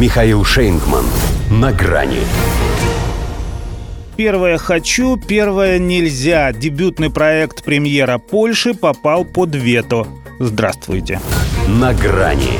Михаил Шейнгман. На грани. Первое «хочу», первое «нельзя». Дебютный проект премьера Польши попал под вето. Здравствуйте. На грани.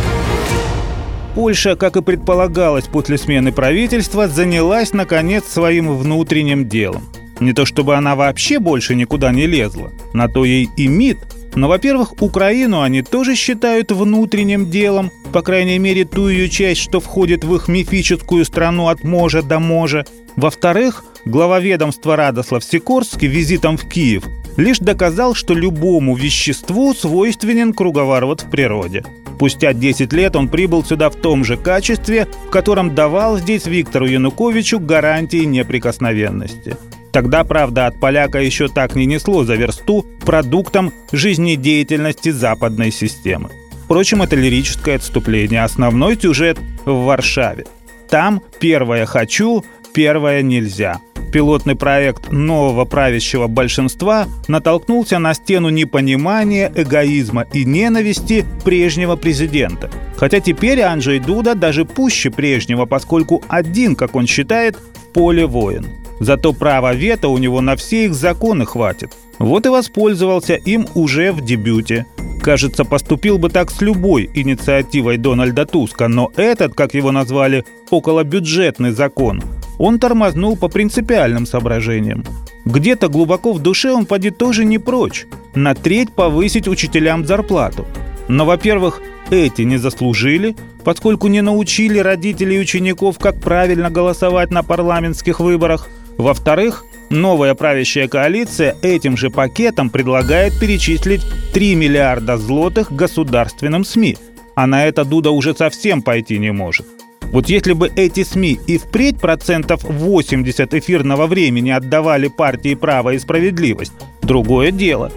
Польша, как и предполагалось после смены правительства, занялась, наконец, своим внутренним делом. Не то чтобы она вообще больше никуда не лезла, на то ей и МИД. Но, во-первых, Украину они тоже считают внутренним делом, по крайней мере, ту ее часть, что входит в их мифическую страну от можа до можа. Во-вторых, глава ведомства Радослав Сикорский визитом в Киев лишь доказал, что любому веществу свойственен круговорот в природе. Спустя 10 лет он прибыл сюда в том же качестве, в котором давал здесь Виктору Януковичу гарантии неприкосновенности. Тогда, правда, от поляка еще так не несло за версту продуктом жизнедеятельности западной системы. Впрочем, это лирическое отступление. Основной сюжет в Варшаве. Там первое «хочу», первое «нельзя». Пилотный проект нового правящего большинства натолкнулся на стену непонимания, эгоизма и ненависти прежнего президента. Хотя теперь Анджей Дуда даже пуще прежнего, поскольку один, как он считает, в поле воин. Зато права вето у него на все их законы хватит. Вот и воспользовался им уже в дебюте. Кажется, поступил бы так с любой инициативой Дональда Туска, но этот, как его назвали, околобюджетный закон, он тормознул по принципиальным соображениям. Где-то глубоко в душе он поди тоже не прочь. На треть повысить учителям зарплату. Но, во-первых, эти не заслужили, поскольку не научили родителей и учеников, как правильно голосовать на парламентских выборах. Во-вторых, новая правящая коалиция этим же пакетом предлагает перечислить 3 миллиарда злотых государственным СМИ. А на это Дуда уже совсем пойти не может. Вот если бы эти СМИ и впредь процентов 80 эфирного времени отдавали партии «Право и справедливость», другое дело.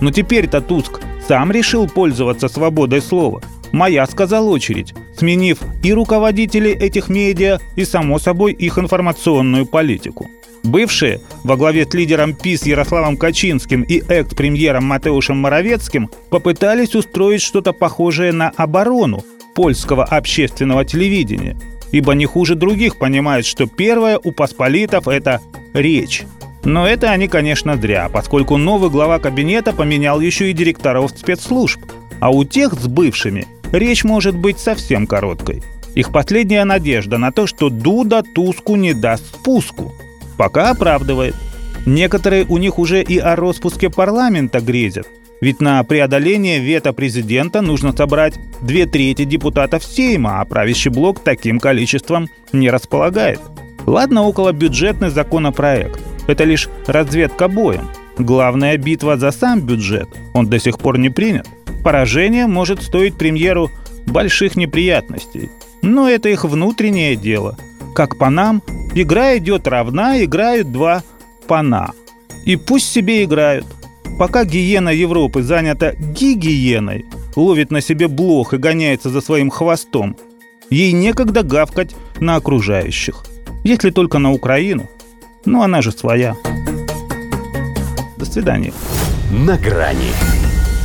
Но теперь-то Туск сам решил пользоваться свободой слова. Моя, сказал очередь, сменив и руководителей этих медиа, и, само собой, их информационную политику. Бывшие, во главе с лидером ПИС Ярославом Качинским и экс-премьером Матеушем Моровецким, попытались устроить что-то похожее на оборону польского общественного телевидения, ибо не хуже других понимают, что первое у посполитов – это речь. Но это они, конечно, зря, поскольку новый глава кабинета поменял еще и директоров спецслужб, а у тех с бывшими речь может быть совсем короткой. Их последняя надежда на то, что Дуда Туску не даст спуску. Пока оправдывает. Некоторые у них уже и о распуске парламента грезят. Ведь на преодоление вето президента нужно собрать две трети депутатов Сейма, а правящий блок таким количеством не располагает. Ладно, около бюджетный законопроект. Это лишь разведка боем. Главная битва за сам бюджет. Он до сих пор не принят. Поражение может стоить премьеру больших неприятностей. Но это их внутреннее дело. Как по нам, игра идет равна, играют два пана. И пусть себе играют. Пока гиена Европы занята гигиеной, ловит на себе блох и гоняется за своим хвостом, ей некогда гавкать на окружающих. Если только на Украину. Ну, она же своя. До свидания. На грани